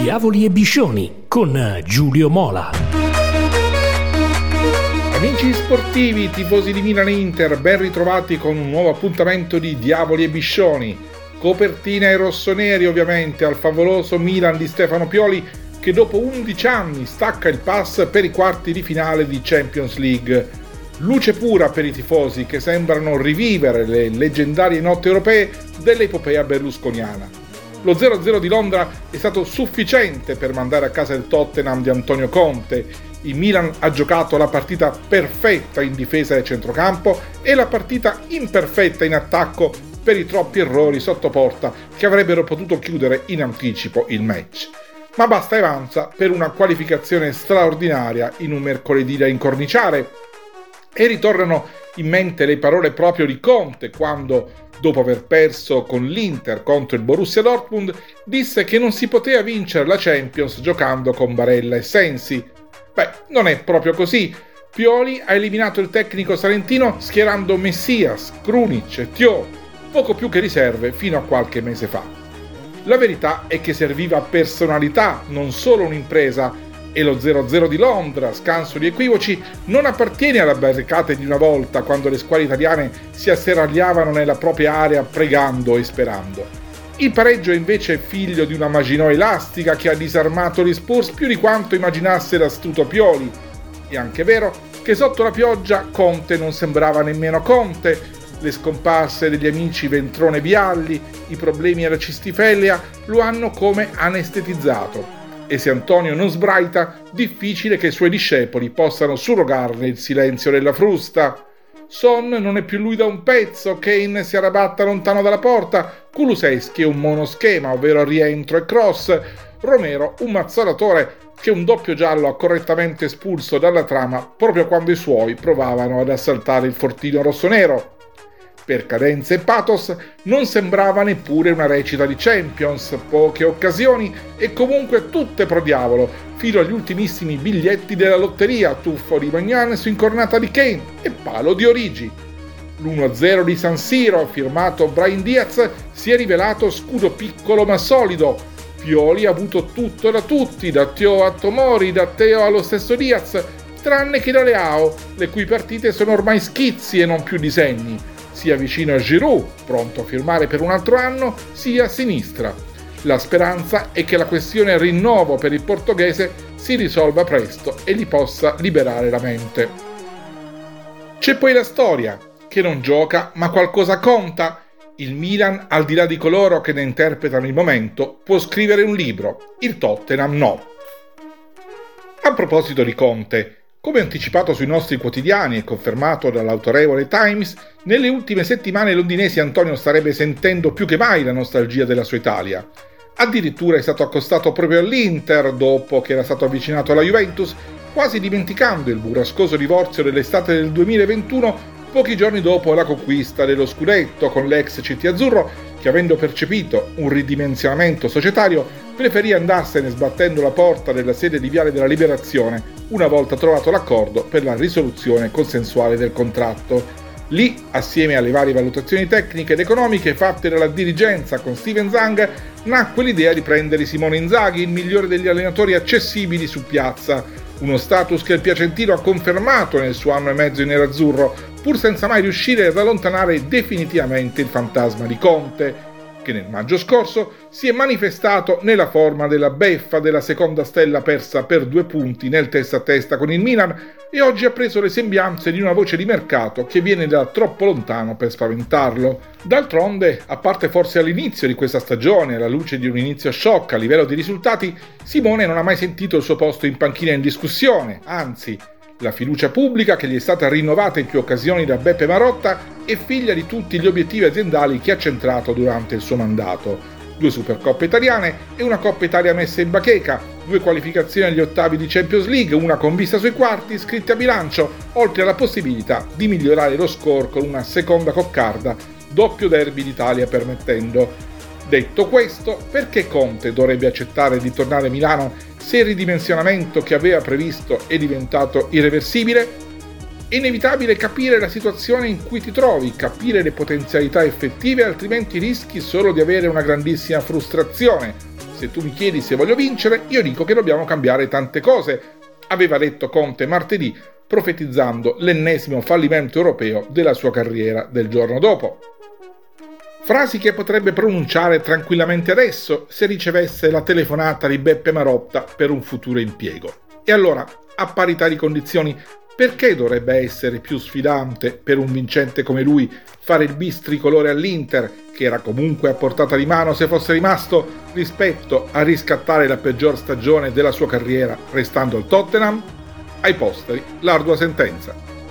Diavoli e Biscioni con Giulio Mola. Amici sportivi, tifosi di Milan Inter, ben ritrovati con un nuovo appuntamento di Diavoli e Biscioni. Copertina ai rossoneri ovviamente al favoloso Milan di Stefano Pioli che dopo 11 anni stacca il pass per i quarti di finale di Champions League. Luce pura per i tifosi che sembrano rivivere le leggendarie notti europee dell'epopea berlusconiana. Lo 0-0 di Londra è stato sufficiente per mandare a casa il Tottenham di Antonio Conte. Il Milan ha giocato la partita perfetta in difesa e centrocampo e la partita imperfetta in attacco per i troppi errori sotto porta che avrebbero potuto chiudere in anticipo il match. Ma basta e avanza per una qualificazione straordinaria in un mercoledì da incorniciare. E ritornano in mente le parole proprio di Conte quando dopo aver perso con l'Inter contro il Borussia Dortmund, disse che non si poteva vincere la Champions giocando con Barella e Sensi. Beh, non è proprio così. Pioli ha eliminato il tecnico salentino schierando Messias, Krunic e Thio, poco più che riserve fino a qualche mese fa. La verità è che serviva personalità, non solo un'impresa, e lo 0-0 di Londra, scanso di equivoci, non appartiene alla barricata di una volta quando le squadre italiane si asseragliavano nella propria area pregando e sperando. Il pareggio è invece figlio di una Maginot elastica che ha disarmato gli Spurs più di quanto immaginasse l'astuto Pioli. È anche vero che sotto la pioggia Conte non sembrava nemmeno Conte, le scomparse degli amici Ventrone Vialli, i problemi alla cistifellea lo hanno come anestetizzato e se Antonio non sbraita, difficile che i suoi discepoli possano surrogarne il silenzio della frusta. Son non è più lui da un pezzo, Kane si arrabatta lontano dalla porta, Kuluseschi è un monoschema, ovvero rientro e cross, Romero un mazzolatore che un doppio giallo ha correttamente espulso dalla trama proprio quando i suoi provavano ad assaltare il fortino rossonero per cadenze e pathos, non sembrava neppure una recita di Champions, poche occasioni e comunque tutte pro diavolo, fino agli ultimissimi biglietti della lotteria, tuffo di Magnan su incornata di Kane e palo di Origi. L'1-0 di San Siro, firmato Brian Diaz, si è rivelato scudo piccolo ma solido. Pioli ha avuto tutto da tutti, da Teo a Tomori, da Teo allo stesso Diaz, tranne che da Leao, le cui partite sono ormai schizzi e non più disegni sia vicino a Giroud, pronto a firmare per un altro anno, sia a sinistra. La speranza è che la questione rinnovo per il portoghese si risolva presto e gli possa liberare la mente. C'è poi la storia, che non gioca ma qualcosa conta. Il Milan, al di là di coloro che ne interpretano il momento, può scrivere un libro, il Tottenham no. A proposito di Conte, come anticipato sui nostri quotidiani e confermato dall'autorevole Times, nelle ultime settimane londinesi Antonio starebbe sentendo più che mai la nostalgia della sua Italia. Addirittura è stato accostato proprio all'Inter dopo che era stato avvicinato alla Juventus, quasi dimenticando il burrascoso divorzio dell'estate del 2021 pochi giorni dopo la conquista dello scudetto con l'ex CT Azzurro che avendo percepito un ridimensionamento societario preferì andarsene sbattendo la porta della sede di Viale della Liberazione una volta trovato l'accordo per la risoluzione consensuale del contratto. Lì, assieme alle varie valutazioni tecniche ed economiche fatte dalla dirigenza con Steven Zang, nacque l'idea di prendere Simone Inzaghi, il migliore degli allenatori accessibili su piazza, uno status che il Piacentino ha confermato nel suo anno e mezzo in nerazzurro, pur senza mai riuscire ad allontanare definitivamente il fantasma di Conte, che nel maggio scorso si è manifestato nella forma della beffa della seconda stella persa per due punti nel testa a testa con il Milan e oggi ha preso le sembianze di una voce di mercato che viene da troppo lontano per spaventarlo. D'altronde, a parte forse all'inizio di questa stagione, alla luce di un inizio shock a livello di risultati, Simone non ha mai sentito il suo posto in panchina in discussione, anzi, la fiducia pubblica, che gli è stata rinnovata in più occasioni da Beppe Marotta, è figlia di tutti gli obiettivi aziendali che ha centrato durante il suo mandato. Due Supercoppe italiane e una Coppa Italia messa in bacheca, due qualificazioni agli ottavi di Champions League, una con vista sui quarti, scritte a bilancio, oltre alla possibilità di migliorare lo score con una seconda coccarda, doppio derby d'Italia permettendo. Detto questo, perché Conte dovrebbe accettare di tornare a Milano se il ridimensionamento che aveva previsto è diventato irreversibile? Inevitabile capire la situazione in cui ti trovi, capire le potenzialità effettive, altrimenti rischi solo di avere una grandissima frustrazione, se tu mi chiedi se voglio vincere, io dico che dobbiamo cambiare tante cose, aveva detto Conte martedì, profetizzando l'ennesimo fallimento europeo della sua carriera del giorno dopo. Frasi che potrebbe pronunciare tranquillamente adesso se ricevesse la telefonata di Beppe Marotta per un futuro impiego. E allora, a parità di condizioni, perché dovrebbe essere più sfidante per un vincente come lui fare il bis tricolore all'Inter, che era comunque a portata di mano se fosse rimasto, rispetto a riscattare la peggior stagione della sua carriera restando al Tottenham? Ai posteri, l'ardua sentenza.